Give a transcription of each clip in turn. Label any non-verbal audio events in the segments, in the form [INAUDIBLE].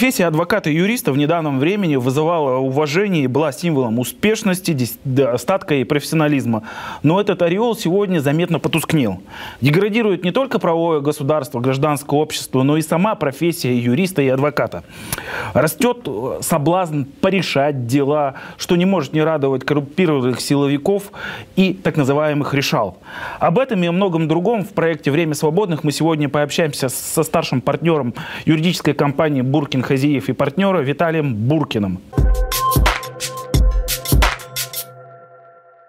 Профессия адвоката и юриста в недавнем времени вызывала уважение и была символом успешности, достатка и профессионализма. Но этот ореол сегодня заметно потускнел. Деградирует не только правовое государство, гражданское общество, но и сама профессия юриста и адвоката. Растет соблазн порешать дела, что не может не радовать коррумпированных силовиков и так называемых решал. Об этом и о многом другом в проекте «Время свободных» мы сегодня пообщаемся со старшим партнером юридической компании «Буркин Буркин Хазиев и партнера Виталием Буркиным.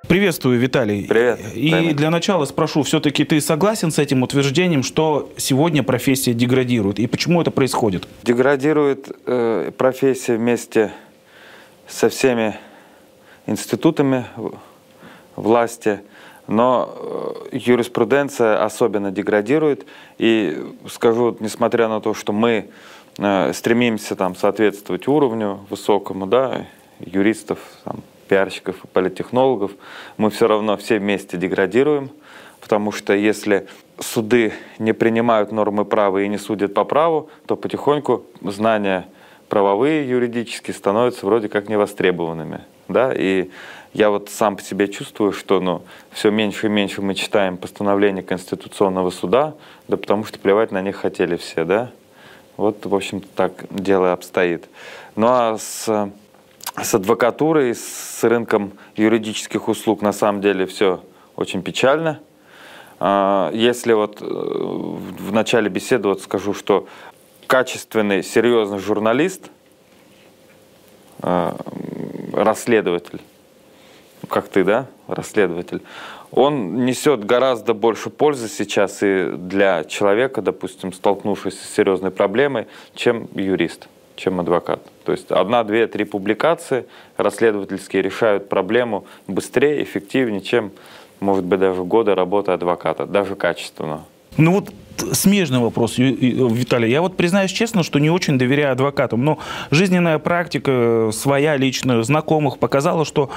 Приветствую, Виталий. Привет. И Привет. для начала спрошу, все-таки ты согласен с этим утверждением, что сегодня профессия деградирует? И почему это происходит? Деградирует э, профессия вместе со всеми институтами власти, но э, юриспруденция особенно деградирует. И скажу, несмотря на то, что мы стремимся там соответствовать уровню высокому, да, юристов, там, пиарщиков, политтехнологов, мы все равно все вместе деградируем, потому что если суды не принимают нормы права и не судят по праву, то потихоньку знания правовые, юридические становятся вроде как невостребованными. Да? И я вот сам по себе чувствую, что ну, все меньше и меньше мы читаем постановления Конституционного суда, да потому что плевать на них хотели все, да? Вот, в общем-то, так дело обстоит. Ну а с, с адвокатурой, с рынком юридических услуг на самом деле все очень печально. А, если вот э, в начале беседы вот скажу, что качественный, серьезный журналист, э, расследователь, как ты, да, расследователь, он несет гораздо больше пользы сейчас и для человека, допустим, столкнувшегося с серьезной проблемой, чем юрист, чем адвокат. То есть одна, две, три публикации расследовательские решают проблему быстрее, эффективнее, чем, может быть, даже годы работы адвоката, даже качественно. Ну вот смежный вопрос, Виталий. Я вот признаюсь честно, что не очень доверяю адвокатам. Но жизненная практика своя личная, знакомых показала, что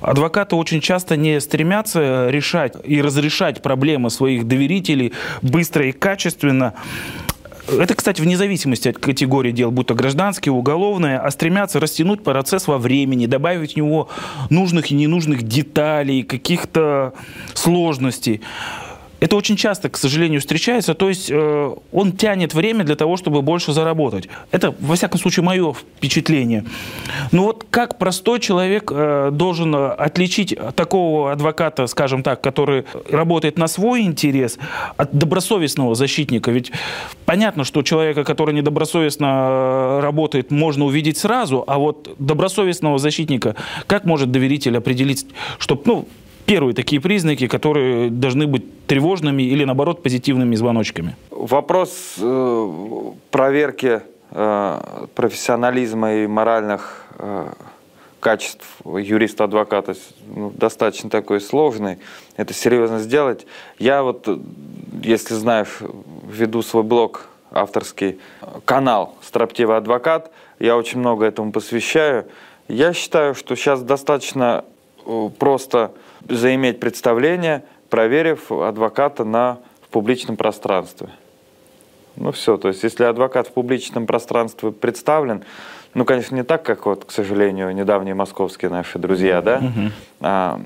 адвокаты очень часто не стремятся решать и разрешать проблемы своих доверителей быстро и качественно. Это, кстати, вне зависимости от категории дел, будь то гражданские, уголовные, а стремятся растянуть процесс во времени, добавить в него нужных и ненужных деталей, каких-то сложностей. Это очень часто, к сожалению, встречается. То есть э, он тянет время для того, чтобы больше заработать. Это, во всяком случае, мое впечатление. Но вот как простой человек э, должен отличить такого адвоката, скажем так, который работает на свой интерес, от добросовестного защитника? Ведь понятно, что человека, который недобросовестно работает, можно увидеть сразу, а вот добросовестного защитника, как может доверитель определить, чтобы, ну, первые такие признаки, которые должны быть тревожными или, наоборот, позитивными звоночками? Вопрос э, проверки э, профессионализма и моральных э, качеств юриста-адвоката ну, достаточно такой сложный. Это серьезно сделать. Я вот, если знаешь, веду свой блог авторский, канал «Строптивый адвокат», я очень много этому посвящаю. Я считаю, что сейчас достаточно э, просто заиметь представление, проверив адвоката на, в публичном пространстве. Ну все, то есть если адвокат в публичном пространстве представлен, ну, конечно, не так, как вот, к сожалению, недавние московские наши друзья, да, угу. а,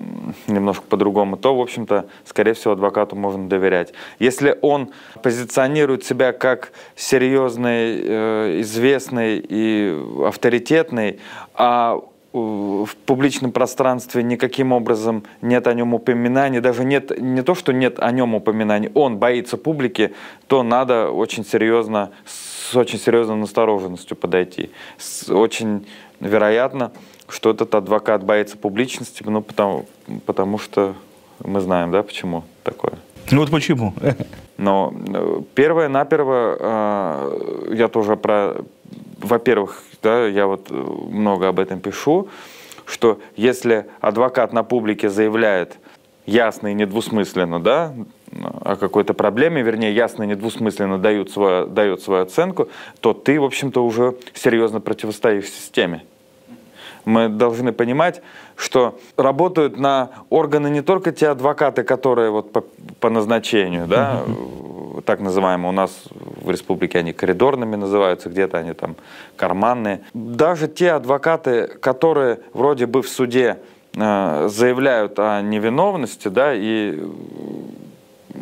немножко по-другому, то, в общем-то, скорее всего, адвокату можно доверять. Если он позиционирует себя как серьезный, э, известный и авторитетный, а в публичном пространстве никаким образом нет о нем упоминаний, даже нет, не то, что нет о нем упоминаний, он боится публики, то надо очень серьезно, с очень серьезной настороженностью подойти. С, очень вероятно, что этот адвокат боится публичности, ну, потому, потому что мы знаем, да, почему такое. Ну вот почему? Но э, первое-наперво э, я тоже про, во-первых, да, я вот э, много об этом пишу, что если адвокат на публике заявляет ясно и недвусмысленно, да, о какой-то проблеме, вернее, ясно и недвусмысленно дают свою, дает свою оценку, то ты, в общем-то, уже серьезно противостоишь системе. Мы должны понимать, что работают на органы не только те адвокаты, которые вот по, по назначению, да, так называемые у нас в республике они коридорными называются, где-то они там карманные. Даже те адвокаты, которые вроде бы в суде э, заявляют о невиновности, да, и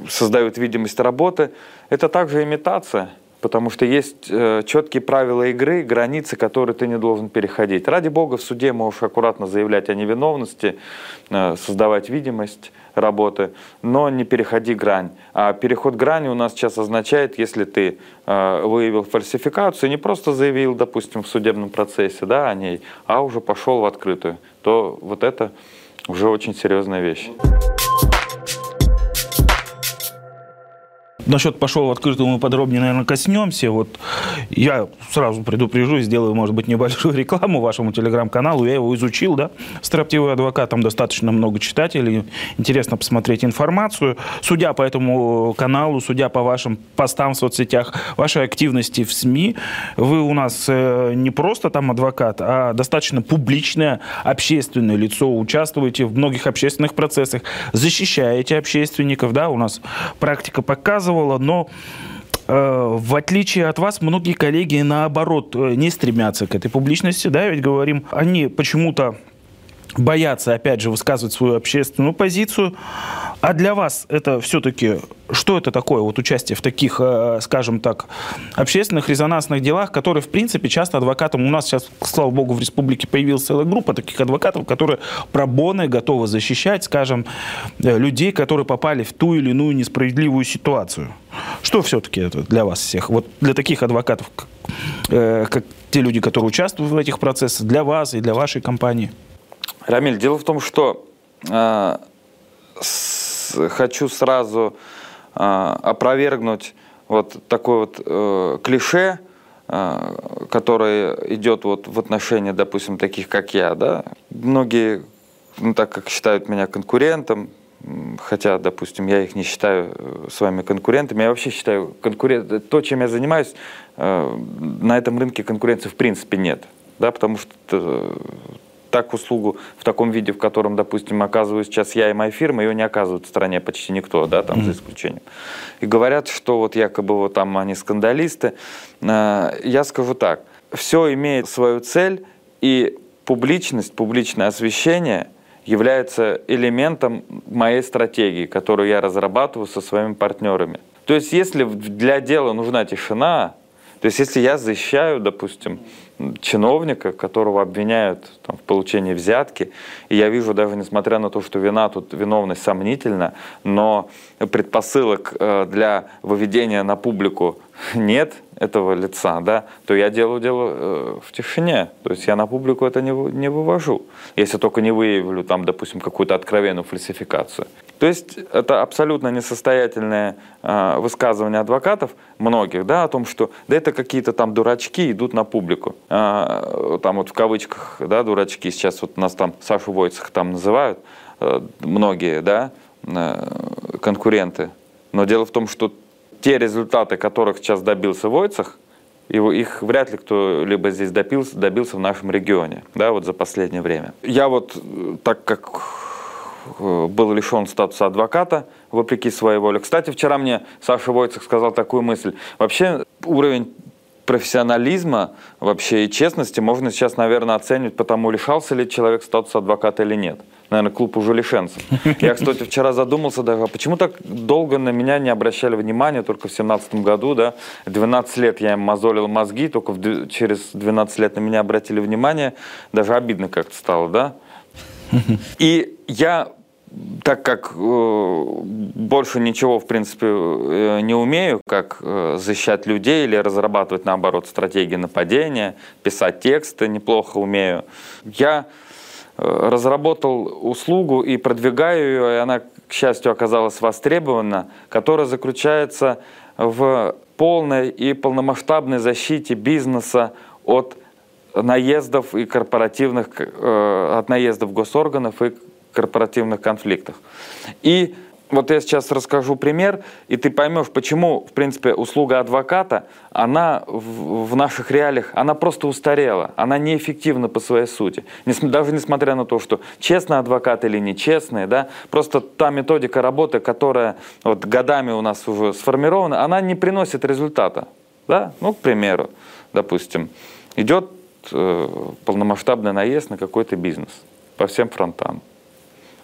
создают видимость работы, это также имитация. Потому что есть э, четкие правила игры, границы, которые ты не должен переходить. Ради бога, в суде можешь аккуратно заявлять о невиновности, э, создавать видимость работы, но не переходи грань. А переход грани у нас сейчас означает, если ты э, выявил фальсификацию, не просто заявил, допустим, в судебном процессе да, о ней, а уже пошел в открытую, то вот это уже очень серьезная вещь. Насчет пошел в открытую мы подробнее, наверное, коснемся. Вот я сразу предупрежу, сделаю, может быть, небольшую [LAUGHS] рекламу вашему телеграм-каналу. Я его изучил, да. Строптивый адвокат, там достаточно много читателей. Интересно посмотреть информацию. Судя по этому каналу, судя по вашим постам в соцсетях, вашей активности в СМИ, вы у нас э, не просто там адвокат, а достаточно публичное общественное лицо. Участвуете в многих общественных процессах, защищаете общественников, да. У нас практика показывала, участвовала, но э, в отличие от вас, многие коллеги, наоборот, э, не стремятся к этой публичности, да, ведь говорим, они почему-то боятся, опять же, высказывать свою общественную позицию. А для вас это все-таки, что это такое, вот участие в таких, э, скажем так, общественных резонансных делах, которые, в принципе, часто адвокатам, у нас сейчас, слава богу, в республике появилась целая группа таких адвокатов, которые пробоны готовы защищать, скажем, э, людей, которые попали в ту или иную несправедливую ситуацию. Что все-таки это для вас всех? Вот для таких адвокатов, как, э, как те люди, которые участвуют в этих процессах, для вас и для вашей компании? Рамиль, дело в том, что э, с, хочу сразу э, опровергнуть вот такое вот э, клише, э, которое идет вот в отношении, допустим, таких, как я. Да? Многие, ну, так как считают меня конкурентом, хотя, допустим, я их не считаю э, своими конкурентами, я вообще считаю, конкурент... то, чем я занимаюсь, э, на этом рынке конкуренции в принципе нет. Да, потому что э, так услугу в таком виде, в котором, допустим, оказываю сейчас я и моя фирма, ее не оказывает в стране почти никто, да, там mm-hmm. за исключением. И говорят, что вот якобы вот там они скандалисты. Э, я скажу так, все имеет свою цель, и публичность, публичное освещение является элементом моей стратегии, которую я разрабатываю со своими партнерами. То есть, если для дела нужна тишина, то есть, если я защищаю, допустим, чиновника, которого обвиняют там, в получении взятки. И я вижу, даже несмотря на то, что вина тут, виновность сомнительна, но предпосылок э, для выведения на публику нет этого лица, да, то я делаю дело э, в тишине. То есть я на публику это не, не вывожу, если только не выявлю там, допустим, какую-то откровенную фальсификацию. То есть это абсолютно несостоятельное э, высказывание адвокатов, многих, да, о том, что да это какие-то там дурачки идут на публику. Э, там вот в кавычках, да, дурачки, сейчас вот нас там Сашу Войцех там называют, э, многие, да, э, конкуренты. Но дело в том, что те результаты, которых сейчас добился Войцех, его, их вряд ли кто-либо здесь добился, добился в нашем регионе, да, вот за последнее время. Я вот, э, так как Э, был лишен статуса адвоката, вопреки своей воле. Кстати, вчера мне Саша Войцех сказал такую мысль. Вообще уровень профессионализма вообще и честности можно сейчас, наверное, оценивать по тому, лишался ли человек статуса адвоката или нет. Наверное, клуб уже лишенцев. [LAUGHS] Я, кстати, вчера задумался, да, а почему так долго на меня не обращали внимания, только в семнадцатом году, да, 12 лет я им мозолил мозги, только в, через 12 лет на меня обратили внимание, даже обидно как-то стало, да. [LAUGHS] И я так как э, больше ничего, в принципе, э, не умею, как э, защищать людей или разрабатывать, наоборот, стратегии нападения, писать тексты неплохо умею, я разработал услугу и продвигаю ее, и она, к счастью, оказалась востребована, которая заключается в полной и полномасштабной защите бизнеса от наездов и корпоративных, э, от наездов госорганов и корпоративных конфликтах. И вот я сейчас расскажу пример, и ты поймешь, почему, в принципе, услуга адвоката, она в, в наших реалиях, она просто устарела, она неэффективна по своей сути. Даже несмотря на то, что честный адвокат или нечестный, да, просто та методика работы, которая вот годами у нас уже сформирована, она не приносит результата. Да? Ну, к примеру, допустим, идет э, полномасштабный наезд на какой-то бизнес по всем фронтам.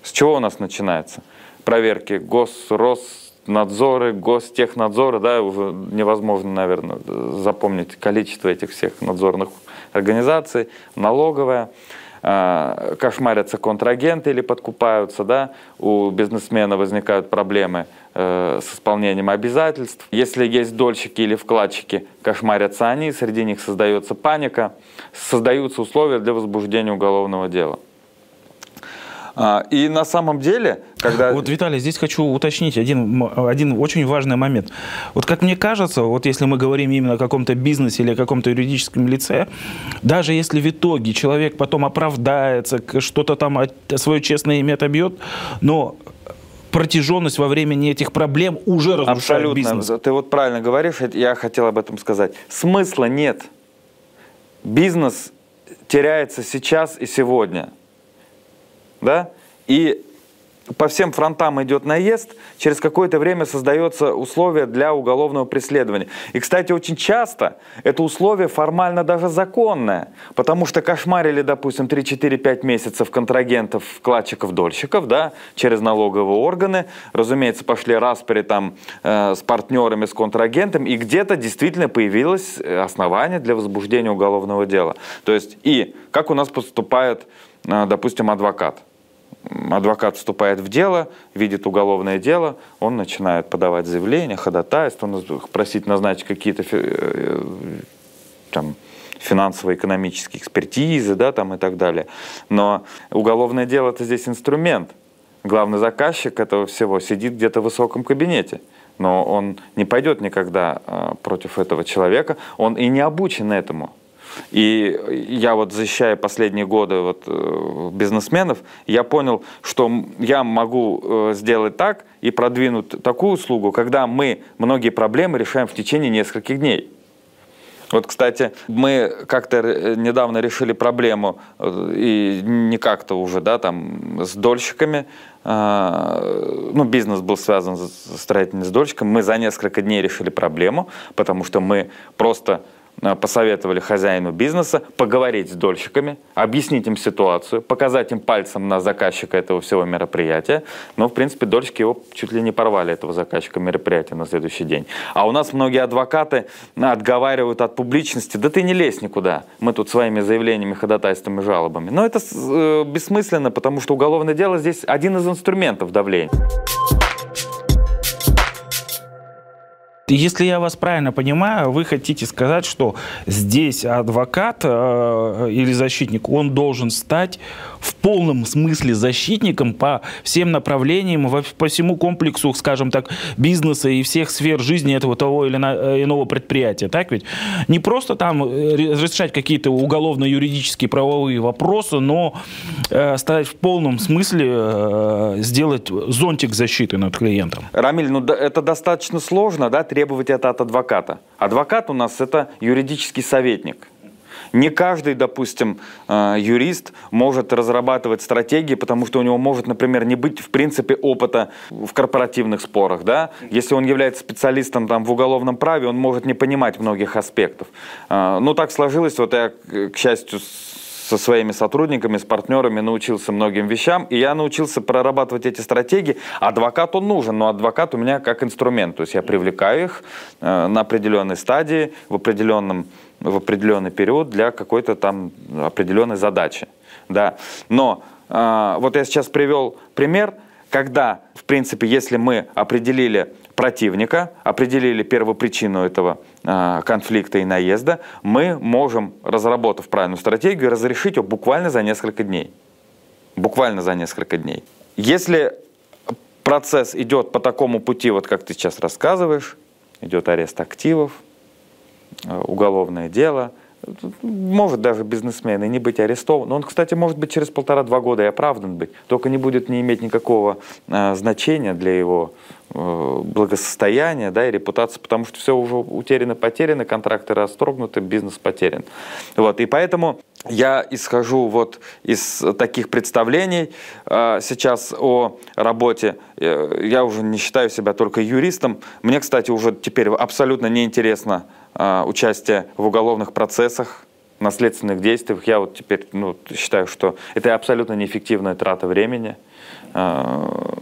С чего у нас начинается? Проверки. Гос, Роснадзоры, Гостехнадзоры, да, уже невозможно, наверное, запомнить количество этих всех надзорных организаций, налоговая, а, кошмарятся контрагенты или подкупаются, да, у бизнесмена возникают проблемы э, с исполнением обязательств. Если есть дольщики или вкладчики, кошмарятся они, среди них создается паника, создаются условия для возбуждения уголовного дела. А, и на самом деле, когда... Вот, Виталий, здесь хочу уточнить один, один очень важный момент. Вот как мне кажется, вот если мы говорим именно о каком-то бизнесе или о каком-то юридическом лице, даже если в итоге человек потом оправдается, что-то там свое честное имя отобьет, но протяженность во времени этих проблем уже разрушает Абсолютно. бизнес. Ты вот правильно говоришь, я хотел об этом сказать. Смысла нет. Бизнес теряется сейчас и сегодня да, и по всем фронтам идет наезд, через какое-то время создается условие для уголовного преследования. И, кстати, очень часто это условие формально даже законное, потому что кошмарили, допустим, 3-4-5 месяцев контрагентов, вкладчиков, дольщиков, да, через налоговые органы, разумеется, пошли распри там э, с партнерами, с контрагентом, и где-то действительно появилось э, основание для возбуждения уголовного дела. То есть, и как у нас поступает, допустим, адвокат – адвокат вступает в дело, видит уголовное дело, он начинает подавать заявление, ходатайство, просить назначить какие-то э, там, финансово-экономические экспертизы да, там, и так далее. Но уголовное дело – это здесь инструмент. Главный заказчик этого всего сидит где-то в высоком кабинете но он не пойдет никогда э, против этого человека, он и не обучен этому. И я вот защищая последние годы вот, э, бизнесменов, я понял, что я могу э, сделать так и продвинуть такую услугу, когда мы многие проблемы решаем в течение нескольких дней. Вот, кстати, мы как-то э, недавно решили проблему, и не как-то уже, да, там, с дольщиками, ну, бизнес был связан с строительным с дольщиком, мы за несколько дней решили проблему, потому что мы просто посоветовали хозяину бизнеса поговорить с дольщиками, объяснить им ситуацию, показать им пальцем на заказчика этого всего мероприятия. Но, в принципе, дольщики его чуть ли не порвали, этого заказчика мероприятия на следующий день. А у нас многие адвокаты отговаривают от публичности. Да ты не лезь никуда. Мы тут своими заявлениями, ходатайствами, жалобами. Но это э, бессмысленно, потому что уголовное дело здесь один из инструментов давления. Если я вас правильно понимаю, вы хотите сказать, что здесь адвокат э, или защитник, он должен стать в полном смысле защитником по всем направлениям, по всему комплексу, скажем так, бизнеса и всех сфер жизни этого того или э, иного предприятия, так ведь? Не просто там э, решать какие-то уголовно-юридические правовые вопросы, но э, стать в полном смысле э, сделать зонтик защиты над клиентом. Рамиль, ну это достаточно сложно, да, требовать это от адвоката. Адвокат у нас это юридический советник. Не каждый, допустим, э, юрист может разрабатывать стратегии, потому что у него может, например, не быть, в принципе, опыта в корпоративных спорах. Да? Если он является специалистом там, в уголовном праве, он может не понимать многих аспектов. Э, ну, так сложилось, вот я, к счастью, со своими сотрудниками, с партнерами научился многим вещам, и я научился прорабатывать эти стратегии. Адвокат он нужен, но адвокат у меня как инструмент, то есть я привлекаю их э, на определенной стадии, в определенном в определенный период для какой-то там определенной задачи. Да. Но э, вот я сейчас привел пример, когда, в принципе, если мы определили противника, определили первопричину этого э, конфликта и наезда, мы можем, разработав правильную стратегию, разрешить его буквально за несколько дней. Буквально за несколько дней. Если процесс идет по такому пути, вот как ты сейчас рассказываешь, идет арест активов, Э, уголовное дело, может даже бизнесмен и не быть арестован. Но он, кстати, может быть через полтора-два года и оправдан быть. Только не будет не иметь никакого э, значения для его э, благосостояния да, и репутации, потому что все уже утеряно, потеряно, контракты расторгнуты, бизнес потерян. Вот, и поэтому я исхожу вот из таких представлений э, сейчас о работе. Э, я уже не считаю себя только юристом. Мне, кстати, уже теперь абсолютно неинтересно а, участие в уголовных процессах, наследственных действиях. Я вот теперь ну, считаю, что это абсолютно неэффективная трата времени. А,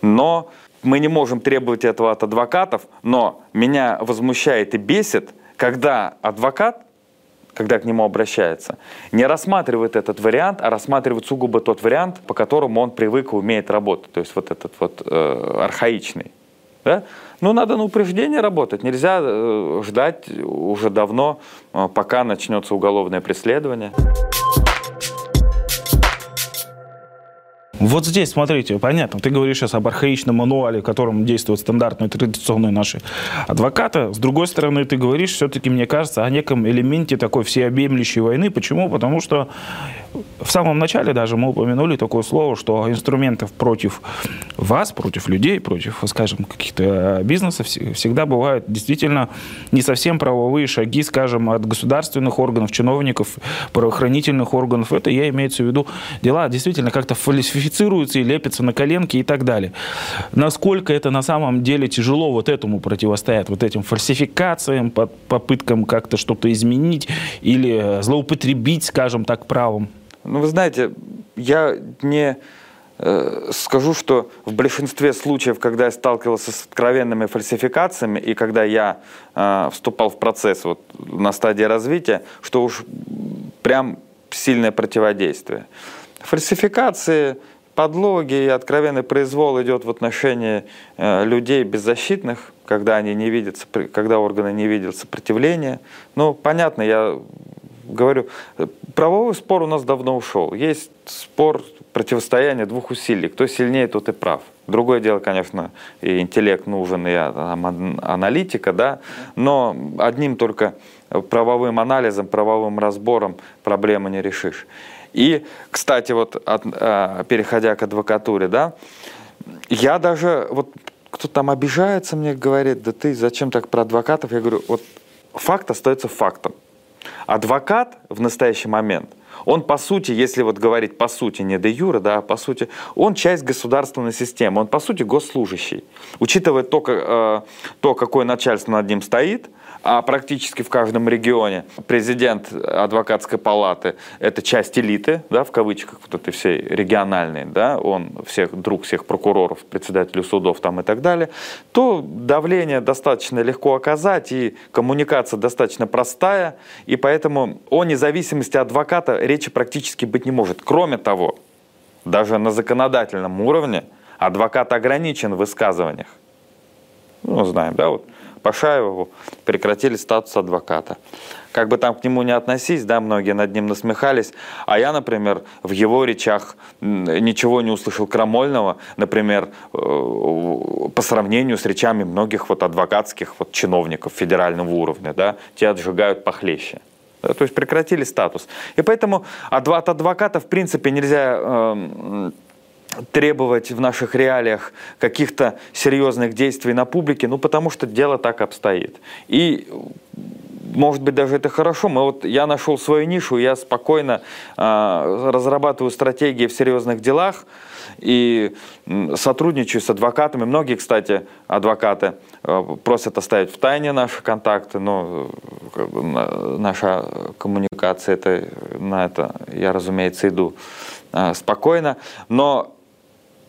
но мы не можем требовать этого от адвокатов, но меня возмущает и бесит, когда адвокат, когда к нему обращается, не рассматривает этот вариант, а рассматривает сугубо тот вариант, по которому он привык и умеет работать, то есть вот этот вот э, архаичный. Да? Ну, надо на упреждение работать. Нельзя э, ждать уже давно, э, пока начнется уголовное преследование. Вот здесь, смотрите, понятно, ты говоришь сейчас об архаичном мануале, в котором действуют стандартные традиционные наши адвокаты. С другой стороны, ты говоришь, все-таки, мне кажется, о неком элементе такой всеобъемлющей войны. Почему? Потому что в самом начале даже мы упомянули такое слово, что инструментов против вас, против людей, против, скажем, каких-то бизнесов всегда бывают действительно не совсем правовые шаги, скажем, от государственных органов, чиновников, правоохранительных органов. Это я имеется в виду дела действительно как-то фальсифицируются и лепятся на коленки и так далее. Насколько это на самом деле тяжело вот этому противостоять, вот этим фальсификациям, попыткам как-то что-то изменить или злоупотребить, скажем так, правом? Ну, вы знаете, я не э, скажу, что в большинстве случаев, когда я сталкивался с откровенными фальсификациями и когда я э, вступал в процесс вот, на стадии развития, что уж прям сильное противодействие. Фальсификации, подлоги и откровенный произвол идет в отношении э, людей беззащитных, когда они не видят, когда органы не видят сопротивления. Ну, понятно, я говорю, правовой спор у нас давно ушел. Есть спор противостояния двух усилий. Кто сильнее, тот и прав. Другое дело, конечно, и интеллект нужен, и аналитика, да, но одним только правовым анализом, правовым разбором проблемы не решишь. И, кстати, вот от, а, переходя к адвокатуре, да, я даже, вот кто там обижается мне, говорит, да ты зачем так про адвокатов? Я говорю, вот факт остается фактом. Адвокат в настоящий момент, он по сути, если вот говорить по сути, не де юра, да, по сути, он часть государственной системы, он по сути госслужащий. Учитывая то, э, то какое начальство над ним стоит – а практически в каждом регионе президент адвокатской палаты – это часть элиты, да, в кавычках, вот этой всей региональной, да, он всех, друг всех прокуроров, председателей судов там и так далее, то давление достаточно легко оказать, и коммуникация достаточно простая, и поэтому о независимости адвоката речи практически быть не может. Кроме того, даже на законодательном уровне адвокат ограничен в высказываниях. Ну, знаем, да, вот Пашаеву прекратили статус адвоката. Как бы там к нему не относись, да, многие над ним насмехались, а я, например, в его речах ничего не услышал крамольного, например, э, по сравнению с речами многих вот адвокатских вот чиновников федерального уровня, да, те отжигают похлеще. То есть прекратили статус. И поэтому от адвоката, в принципе, нельзя э, требовать в наших реалиях каких-то серьезных действий на публике, ну потому что дело так обстоит. И может быть, даже это хорошо. Мы вот, я нашел свою нишу, я спокойно э, разрабатываю стратегии в серьезных делах и сотрудничаю с адвокатами. Многие, кстати, адвокаты э, просят оставить в тайне наши контакты, но э, наша коммуникация, это, на это я, разумеется, иду э, спокойно. Но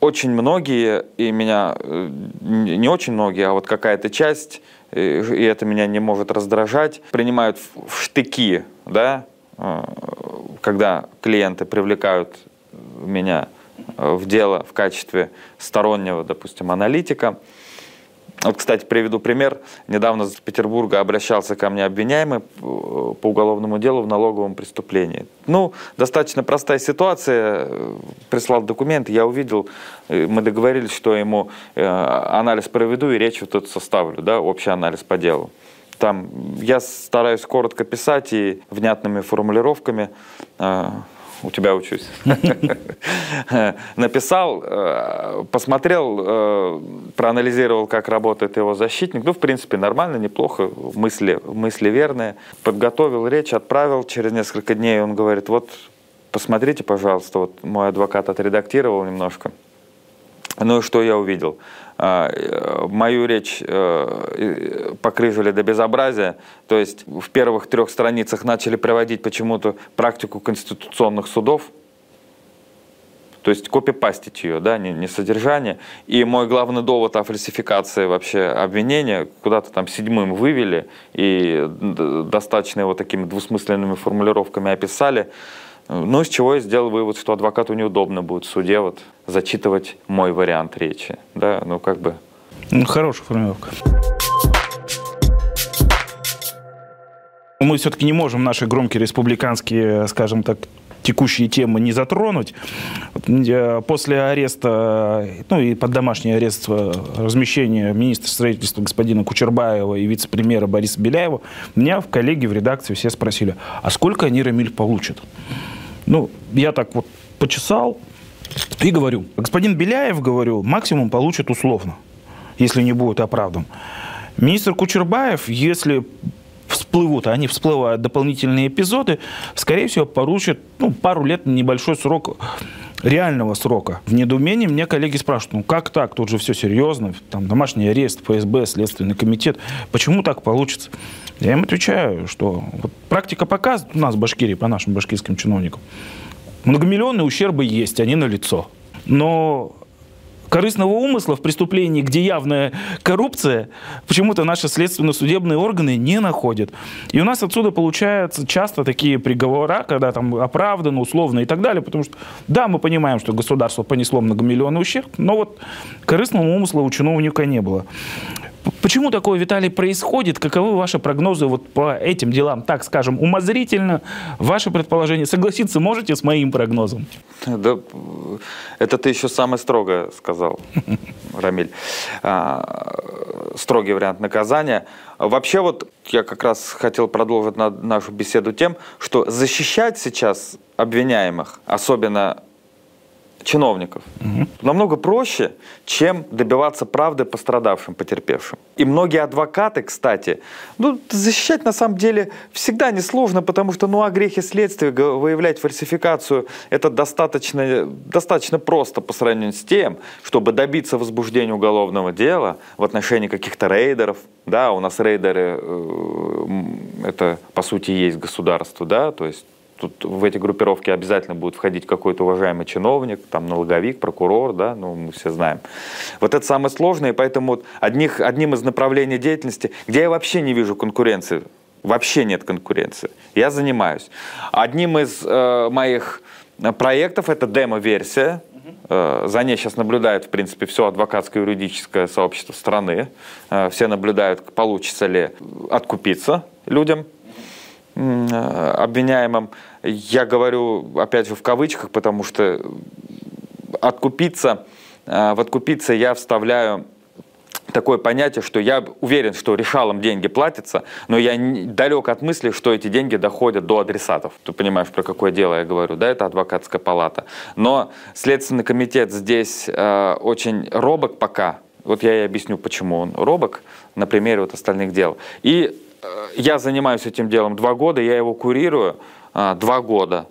очень многие, и меня, э, не очень многие, а вот какая-то часть, э, и это меня не может раздражать, принимают в штыки, да, э, когда клиенты привлекают меня в дело в качестве стороннего, допустим, аналитика. Вот, кстати, приведу пример. Недавно из Петербурга обращался ко мне обвиняемый по уголовному делу в налоговом преступлении. Ну, достаточно простая ситуация. Прислал документы, я увидел, э, мы договорились, что ему э, анализ проведу и речь вот тут составлю, да, общий анализ по делу. там я стараюсь коротко писать и внятными формулировками у тебя учусь. [LAUGHS] Написал, э, посмотрел, э, проанализировал, как работает его защитник. Ну, в принципе, нормально, неплохо, мысли, мысли верные. Подготовил речь, отправил. Через несколько дней он говорит, вот, посмотрите, пожалуйста, вот мой адвокат отредактировал немножко. Ну и что я увидел? А, э, мою речь э, покрыжили до безобразия. То есть в первых трех страницах начали приводить почему-то практику конституционных судов. То есть копипастить ее, да, не, не содержание. И мой главный довод о фальсификации вообще обвинения куда-то там седьмым вывели и достаточно его такими двусмысленными формулировками описали. Ну, из чего я сделал вывод, что адвокату неудобно будет в суде вот зачитывать мой вариант речи. Да, ну как бы... Ну, хорошая формулировка. Мы все-таки не можем наши громкие республиканские, скажем так, текущие темы не затронуть. После ареста, ну и под домашний арест размещения министра строительства господина Кучербаева и вице-премьера Бориса Беляева, меня в коллеги в редакции все спросили, а сколько они, Рамиль, получат? Ну, я так вот почесал и говорю, господин Беляев, говорю, максимум получит условно, если не будет оправдан. Министр Кучербаев, если всплывут, а они всплывают дополнительные эпизоды, скорее всего, поручат ну, пару лет небольшой срок реального срока. В недоумении мне коллеги спрашивают, ну как так, тут же все серьезно, там домашний арест, ФСБ, Следственный комитет, почему так получится? Я им отвечаю, что вот практика показывает у нас в Башкирии, по нашим башкирским чиновникам, многомиллионные ущербы есть, они на лицо. Но корыстного умысла в преступлении, где явная коррупция, почему-то наши следственно-судебные органы не находят. И у нас отсюда получаются часто такие приговора, когда там оправдано, условно и так далее, потому что, да, мы понимаем, что государство понесло многомиллионный ущерб, но вот корыстного умысла у чиновника не было. Почему такое, Виталий, происходит? Каковы ваши прогнозы вот по этим делам, так скажем, умозрительно? Ваши предположения, согласиться можете с моим прогнозом? Да, это ты еще самое строгое сказал, [LAUGHS] Рамиль. А, строгий вариант наказания. Вообще вот я как раз хотел продолжить нашу беседу тем, что защищать сейчас обвиняемых, особенно чиновников. Угу. Намного проще, чем добиваться правды пострадавшим, потерпевшим. И многие адвокаты, кстати, ну, защищать на самом деле всегда несложно, потому что, ну, о грехе следствия выявлять фальсификацию, это достаточно, достаточно просто по сравнению с тем, чтобы добиться возбуждения уголовного дела в отношении каких-то рейдеров, да, у нас рейдеры, э, это, по сути, есть государство, да, то есть тут в эти группировки обязательно будет входить какой-то уважаемый чиновник, там налоговик, прокурор, да, ну мы все знаем. Вот это самое сложное, и поэтому вот одних, одним из направлений деятельности, где я вообще не вижу конкуренции, вообще нет конкуренции, я занимаюсь. Одним из э, моих проектов это демо-версия, э, за ней сейчас наблюдает, в принципе, все адвокатское юридическое сообщество страны. Э, все наблюдают, получится ли откупиться людям, обвиняемым. Я говорю, опять же, в кавычках, потому что откупиться, э, в откупиться я вставляю такое понятие, что я уверен, что решалам деньги платятся, но я далек от мысли, что эти деньги доходят до адресатов. Ты понимаешь, про какое дело я говорю, да, это адвокатская палата. Но Следственный комитет здесь э, очень робок пока, вот я и объясню, почему он робок на примере вот остальных дел. И Э, я занимаюсь этим делом два года, я его курирую а, два года.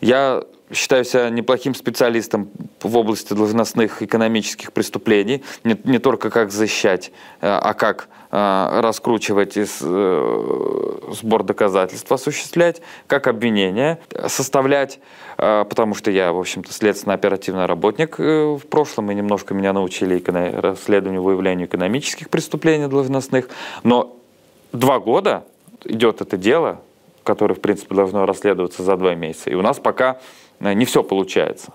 Я считаю себя неплохим специалистом в области должностных экономических преступлений, не, не только как защищать, э, а как э, раскручивать и сбор доказательств осуществлять, как обвинение составлять, потому что я, в общем-то, следственно-оперативный работник в прошлом, и немножко меня научили расследованию, выявлению экономических преступлений должностных, но два года идет это дело, которое, в принципе, должно расследоваться за два месяца. И у нас пока э, не все получается.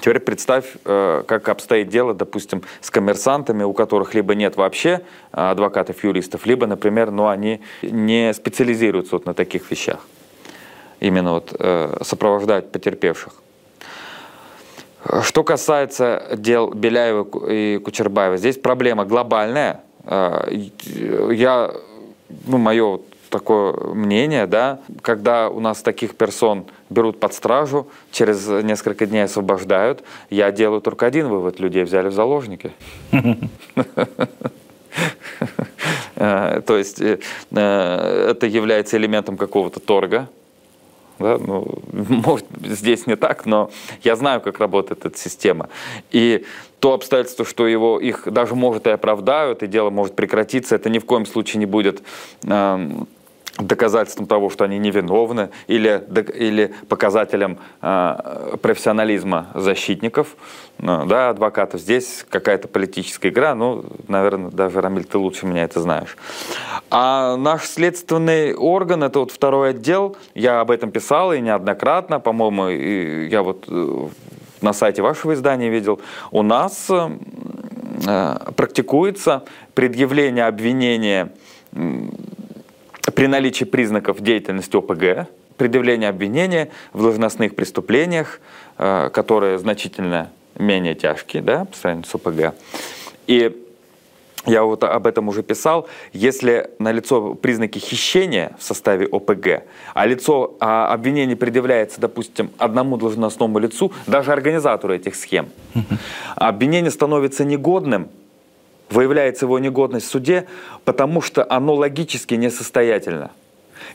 Теперь представь, э, как обстоит дело, допустим, с коммерсантами, у которых либо нет вообще э, адвокатов, юристов, либо, например, ну, они не специализируются вот на таких вещах. Именно вот сопровождать потерпевших. Что касается дел Беляева и Кучербаева, здесь проблема глобальная – Я, ну, мое такое мнение, да, когда у нас таких персон берут под стражу, через несколько дней освобождают, я делаю только один вывод, людей взяли в заложники. Э, [LAUGHS] то есть э, э, это является элементом какого-то торга, да? Ну, [LAUGHS] может, здесь не так, но я знаю, как работает эта система. И то обстоятельство, что его, их даже, может, и оправдают, и дело может прекратиться, это ни в коем случае не будет эм, доказательством того, что они невиновны, или, или показателем э, профессионализма защитников, ну, да, адвокатов. Здесь какая-то политическая игра, ну, наверное, даже, Рамиль, ты лучше меня это знаешь. А наш следственный орган, это вот второй отдел, я об этом писал и неоднократно, по-моему, я вот э, на сайте вашего издания видел, у нас э, практикуется предъявление обвинения при наличии признаков деятельности ОПГ, предъявление обвинения в должностных преступлениях, э, которые значительно менее тяжкие да, по сравнению с ОПГ. И я вот об этом уже писал, если налицо признаки хищения в составе ОПГ, а лицо а обвинение предъявляется, допустим, одному должностному лицу, даже организатору этих схем, [LAUGHS] обвинение становится негодным выявляется его негодность в суде, потому что оно логически несостоятельно.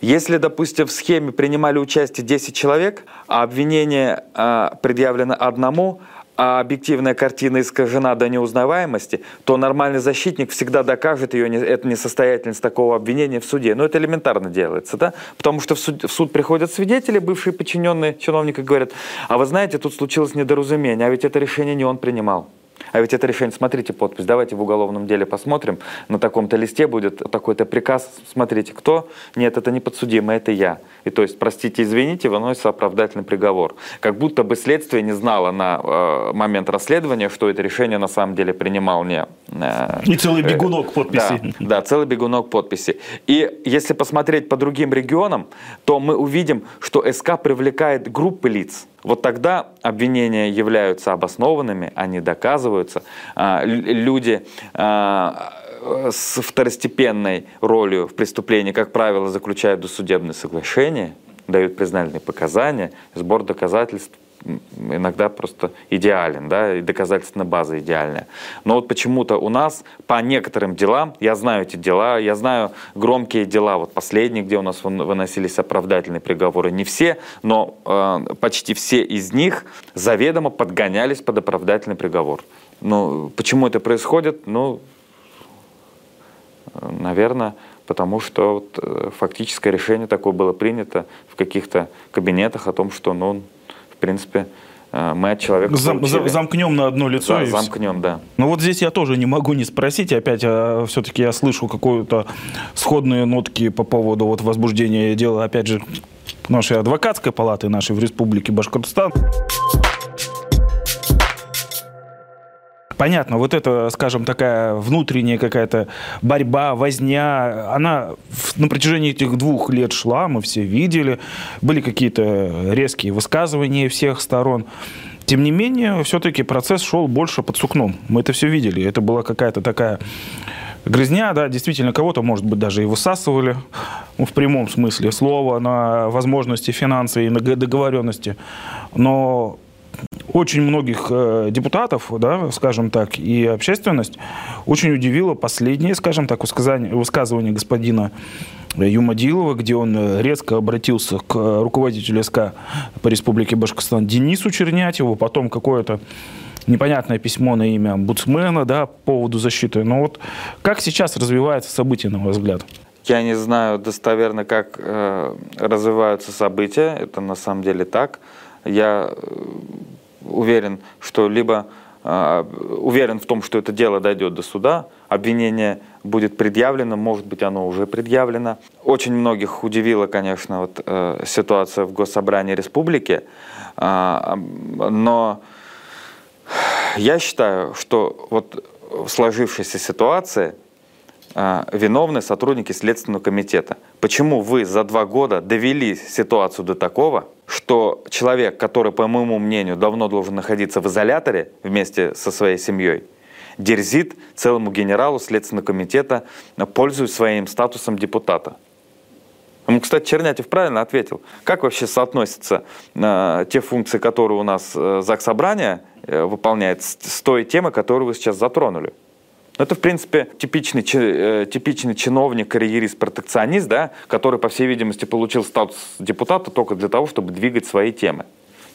Если, допустим, в схеме принимали участие 10 человек, а обвинение э, предъявлено одному, а объективная картина искажена до неузнаваемости, то нормальный защитник всегда докажет ее эту несостоятельность такого обвинения в суде. Но это элементарно делается, да? Потому что в суд, в суд приходят свидетели, бывшие подчиненные чиновника, говорят, а вы знаете, тут случилось недоразумение, а ведь это решение не он принимал. А ведь это решение, смотрите подпись, давайте в уголовном деле посмотрим, на таком-то листе будет такой-то приказ, смотрите, кто? Нет, это не подсудимый, это я. И то есть, простите, извините, выносится оправдательный приговор. Как будто бы следствие не знало на э, момент расследования, что это решение на самом деле принимал не... Э, И целый э, бегунок подписи. Да, да, целый бегунок подписи. И если посмотреть по другим регионам, то мы увидим, что СК привлекает группы лиц, вот тогда обвинения являются обоснованными, они доказываются. А, люди а, с второстепенной ролью в преступлении, как правило, заключают досудебное соглашение, дают признательные показания, сбор доказательств иногда просто идеален, да, и доказательственная база идеальная. Но вот почему-то у нас по некоторым делам, я знаю эти дела, я знаю громкие дела, вот последние, где у нас выносились оправдательные приговоры, не все, но э, почти все из них заведомо подгонялись под оправдательный приговор. Ну, почему это происходит? Ну, наверное, потому что вот, э, фактическое решение такое было принято в каких-то кабинетах о том, что ну, в принципе, э, мы от человека Зам, Замкнем на одно лицо. Да, замкнем, да. Ну вот здесь я тоже не могу не спросить, опять а, все-таки я слышу какую-то сходные нотки по поводу вот возбуждения дела, опять же, нашей адвокатской палаты нашей в Республике Башкортостан. Понятно, вот это, скажем, такая внутренняя какая-то борьба, возня, она на протяжении этих двух лет шла, мы все видели, были какие-то резкие высказывания всех сторон. Тем не менее, все-таки процесс шел больше под сукном. Мы это все видели. Это была какая-то такая грызня, да, действительно, кого-то, может быть, даже и высасывали, ну, в прямом смысле слова, на возможности финансы и на договоренности. Но очень многих э, депутатов, да, скажем так, и общественность очень удивило последнее, скажем так, высказание, высказывание господина Юмадилова, где он э, резко обратился к руководителю СК по Республике Башкортостан Денису Чернятьеву, потом какое-то непонятное письмо на имя омбудсмена да, по поводу защиты. Но вот как сейчас развивается событие, на ваш взгляд? Я не знаю достоверно, как э, развиваются события. Это на самом деле так. Я э, уверен, что либо э, уверен в том, что это дело дойдет до суда, обвинение будет предъявлено, может быть, оно уже предъявлено. Очень многих удивила, конечно, вот, э, ситуация в Госсобрании Республики, э, но я считаю, что вот в сложившейся ситуации виновны сотрудники Следственного комитета. Почему вы за два года довели ситуацию до такого, что человек, который, по моему мнению, давно должен находиться в изоляторе вместе со своей семьей, дерзит целому генералу Следственного комитета, пользуясь своим статусом депутата. Ему, кстати, Чернятев правильно ответил. Как вообще соотносятся э, те функции, которые у нас э, ЗАГС Собрания э, выполняет, с, с той темой, которую вы сейчас затронули? Ну, это, в принципе, типичный, э, типичный чиновник, карьерист, протекционист, да, который, по всей видимости, получил статус депутата только для того, чтобы двигать свои темы.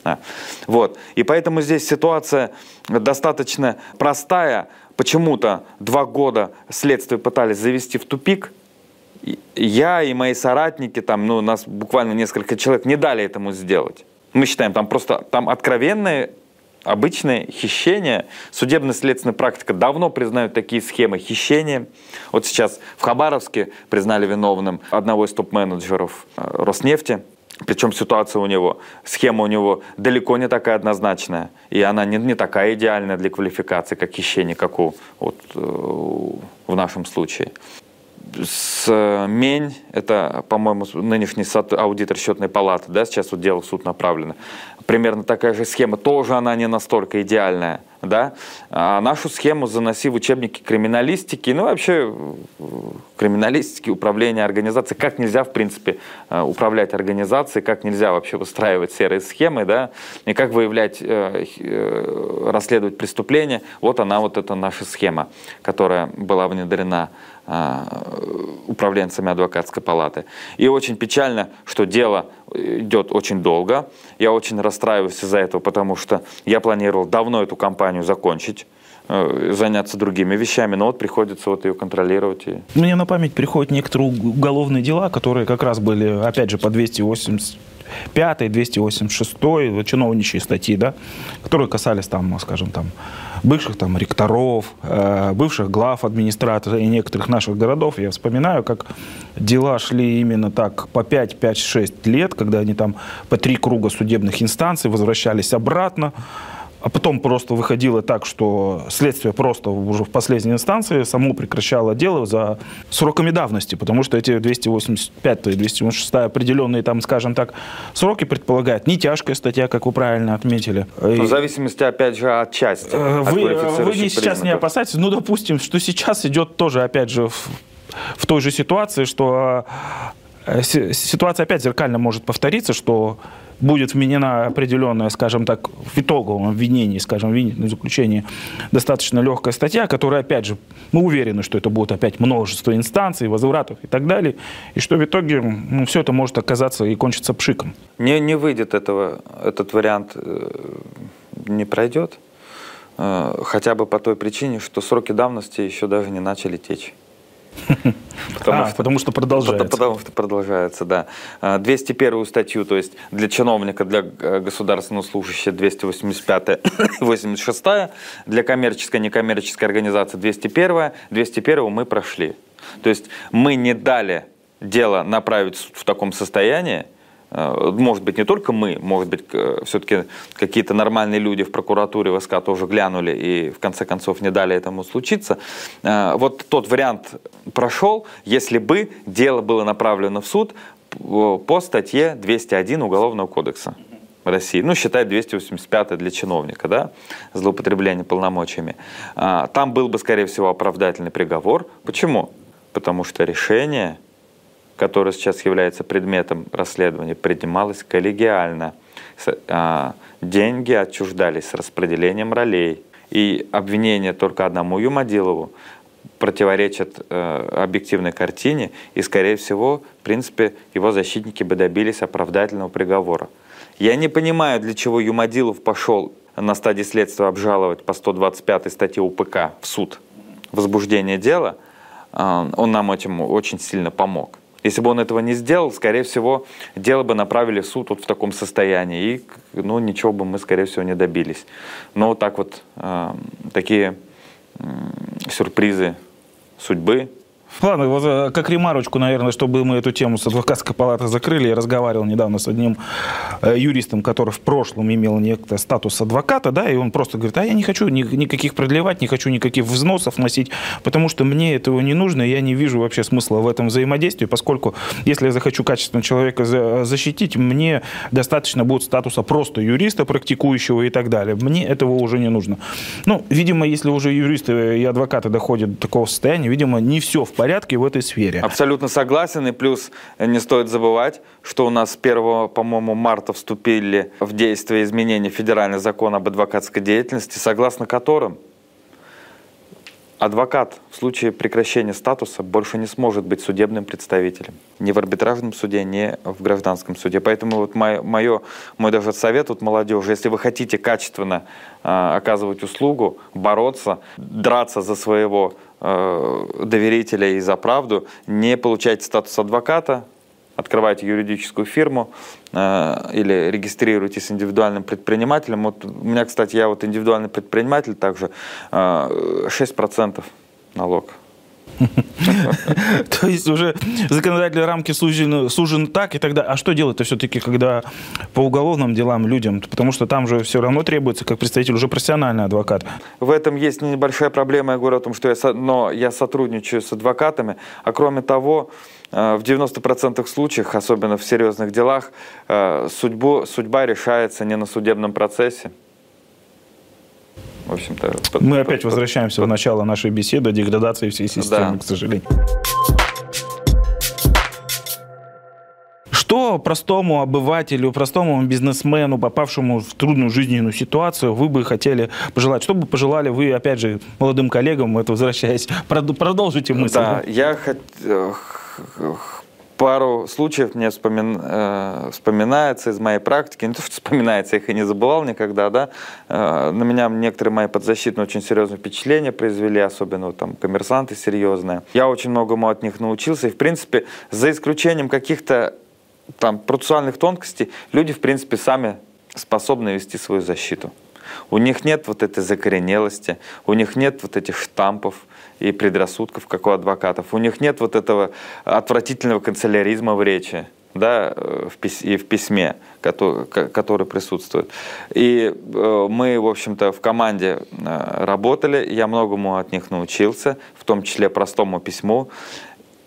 Да. Вот. И поэтому здесь ситуация достаточно простая. Почему-то два года следствие пытались завести в тупик, я и мои соратники, там, ну, нас буквально несколько человек не дали этому сделать. Мы считаем, там просто там откровенное обычное хищение. Судебно-следственная практика давно признают такие схемы хищения. Вот сейчас в Хабаровске признали виновным одного из топ-менеджеров э, Роснефти. Причем ситуация у него, схема у него далеко не такая однозначная. И она не, не такая идеальная для квалификации, как хищение, как у, вот, э, в нашем случае с э, Мень, это, по-моему, нынешний аудитор счетной палаты, да, сейчас вот дело в суд направлено. Примерно такая же схема, тоже она не настолько идеальная, да. А нашу схему заноси в учебники криминалистики, ну, вообще криминалистики, управление организацией, как нельзя, в принципе, э, управлять организацией, как нельзя вообще выстраивать серые схемы, да, и как выявлять, э, расследовать преступления. Вот она, вот эта наша схема, которая была внедрена управленцами адвокатской палаты. И очень печально, что дело идет очень долго. Я очень расстраиваюсь из-за этого, потому что я планировал давно эту кампанию закончить э, заняться другими вещами, но вот приходится вот ее контролировать. И... Мне на память приходят некоторые уголовные дела, которые как раз были, опять же, по 280 5, 286 чиновничьи статьи, да, которые касались там, скажем, там, бывших там ректоров, э, бывших глав администрации некоторых наших городов. Я вспоминаю, как дела шли именно так по 5, 5, 6 лет, когда они там по три круга судебных инстанций возвращались обратно. А потом просто выходило так, что следствие просто уже в последней инстанции само прекращало дело за сроками давности, потому что эти 285 и 286 определенные там, скажем так, сроки предполагают. Не тяжкая статья, как вы правильно отметили. В зависимости, опять же, от части. Э, вы, от вы не сейчас не опасайтесь. Ну, допустим, что сейчас идет тоже, опять же, в, в той же ситуации, что э, ситуация опять зеркально может повториться, что будет вменена определенная, скажем так, в итоговом обвинении, скажем, обвинительном заключении, достаточно легкая статья, которая, опять же, мы уверены, что это будет опять множество инстанций, возвратов и так далее, и что в итоге ну, все это может оказаться и кончиться пшиком. Не, не выйдет этого, этот вариант э, не пройдет, э, хотя бы по той причине, что сроки давности еще даже не начали течь. [LAUGHS] Потому, а, что, потому что продолжается. Потому, что продолжается, да. 201 а, статью, то есть для чиновника, для э, государственного служащего 285 86 [COUGHS] для коммерческой, некоммерческой организации 201 201 мы прошли. То есть мы не дали дело направить в таком состоянии, может быть, не только мы, может быть, все-таки какие-то нормальные люди в прокуратуре в СК тоже глянули и в конце концов не дали этому случиться. Э, вот тот вариант прошел, если бы дело было направлено в суд по статье 201 Уголовного кодекса. России, ну, считай 285 для чиновника, да, злоупотребление полномочиями. Э, там был бы, скорее всего, оправдательный приговор. Почему? Потому что решение которое сейчас является предметом расследования, принималось коллегиально. А, деньги отчуждались с распределением ролей. И обвинение только одному Юмадилову противоречит э, объективной картине, и, скорее всего, в принципе, его защитники бы добились оправдательного приговора. Я не понимаю, для чего Юмадилов пошел на стадии следствия обжаловать по 125 статье УПК в суд возбуждение дела. Э, он нам этим очень сильно помог. Если бы он этого не сделал, скорее всего, дело бы направили в суд вот в таком состоянии, и ну, ничего бы мы, скорее всего, не добились. Но вот так вот э, такие э, сюрпризы судьбы Ладно, вот э, как ремарочку, наверное, чтобы мы эту тему с адвокатской палаты закрыли. Я разговаривал недавно с одним э, юристом, который в прошлом имел некто статус адвоката, да, и он просто говорит, а я не хочу ни, никаких продлевать, не хочу никаких взносов носить, потому что мне этого не нужно, я не вижу вообще смысла в этом взаимодействии, поскольку если я захочу качественно человека защитить, мне достаточно будет статуса просто юриста, практикующего и так далее. Мне этого уже не нужно. Ну, видимо, если уже юристы и адвокаты доходят до такого состояния, видимо, не все в порядке в этой сфере. Абсолютно согласен. И плюс э, не стоит забывать, что у нас с 1, по-моему, марта вступили в действие изменения федерального закона об адвокатской деятельности, согласно которым Адвокат в случае прекращения статуса больше не сможет быть судебным представителем. Ни в арбитражном суде, ни в гражданском суде. Поэтому вот мое, мое, мой даже совет вот молодежи, если вы хотите качественно э, оказывать услугу, бороться, драться за своего доверителя и за правду, не получайте статус адвоката, открывайте юридическую фирму э, или регистрируйтесь индивидуальным предпринимателем. Вот у меня, кстати, я вот индивидуальный предприниматель также, э, 6% налог. [LAUGHS] То есть уже законодательные рамки сужены, сужены так и тогда. А что делать-то все-таки, когда по уголовным делам людям? Потому что там же все равно требуется, как представитель, уже профессиональный адвокат. В этом есть небольшая проблема. Я говорю о том, что я, но я сотрудничаю с адвокатами. А кроме того, Э, в 90% случаев, особенно в серьезных делах, э, судьбу, судьба решается не на судебном процессе. В общем-то, Мы под, опять под, возвращаемся под, в начало нашей беседы, деградации всей системы, да. к сожалению. Что простому обывателю, простому бизнесмену, попавшему в трудную жизненную ситуацию, вы бы хотели пожелать? Что бы пожелали вы, опять же, молодым коллегам, это возвращаясь, [LAUGHS] продолжите мысль. Да, я хотел пару случаев мне вспомин, э, вспоминается из моей практики, [LAUGHS] не то, что вспоминается, их и не забывал никогда, да, э, на меня некоторые мои подзащитные очень серьезные впечатления произвели, особенно вот, там коммерсанты серьезные. Я очень многому от них научился, и, в принципе, за исключением каких-то там процессуальных тонкостей, люди, в принципе, сами способны вести свою защиту. У них нет вот этой закоренелости, у них нет вот этих штампов, и предрассудков, как у адвокатов. У них нет вот этого отвратительного канцеляризма в речи да, э, и в письме, который, который присутствует. И э, мы, в общем-то, в команде э, работали, я многому от них научился, в том числе простому письму.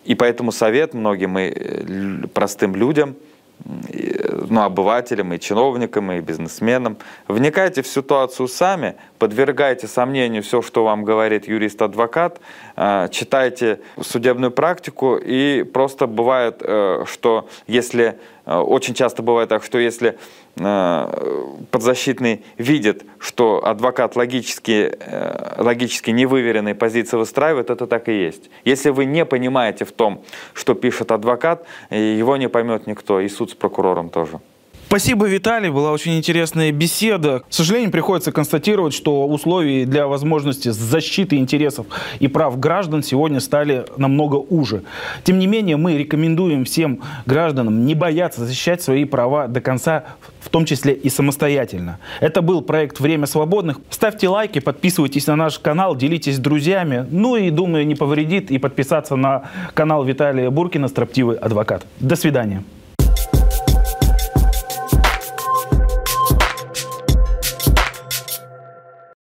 И поэтому совет многим и простым людям – ну, обывателям, и чиновникам, и бизнесменам. Вникайте в ситуацию сами, подвергайте сомнению все, что вам говорит юрист-адвокат, э, читайте судебную практику, и просто бывает, э, что если, э, очень часто бывает так, что если подзащитный видит, что адвокат логически, логически невыверенные позиции выстраивает, это так и есть. Если вы не понимаете в том, что пишет адвокат, его не поймет никто, и суд с прокурором тоже. Спасибо, Виталий. Была очень интересная беседа. К сожалению, приходится констатировать, что условия для возможности защиты интересов и прав граждан сегодня стали намного уже. Тем не менее, мы рекомендуем всем гражданам не бояться защищать свои права до конца, в том числе и самостоятельно. Это был проект «Время свободных». Ставьте лайки, подписывайтесь на наш канал, делитесь с друзьями. Ну и, думаю, не повредит и подписаться на канал Виталия Буркина «Строптивый адвокат». До свидания.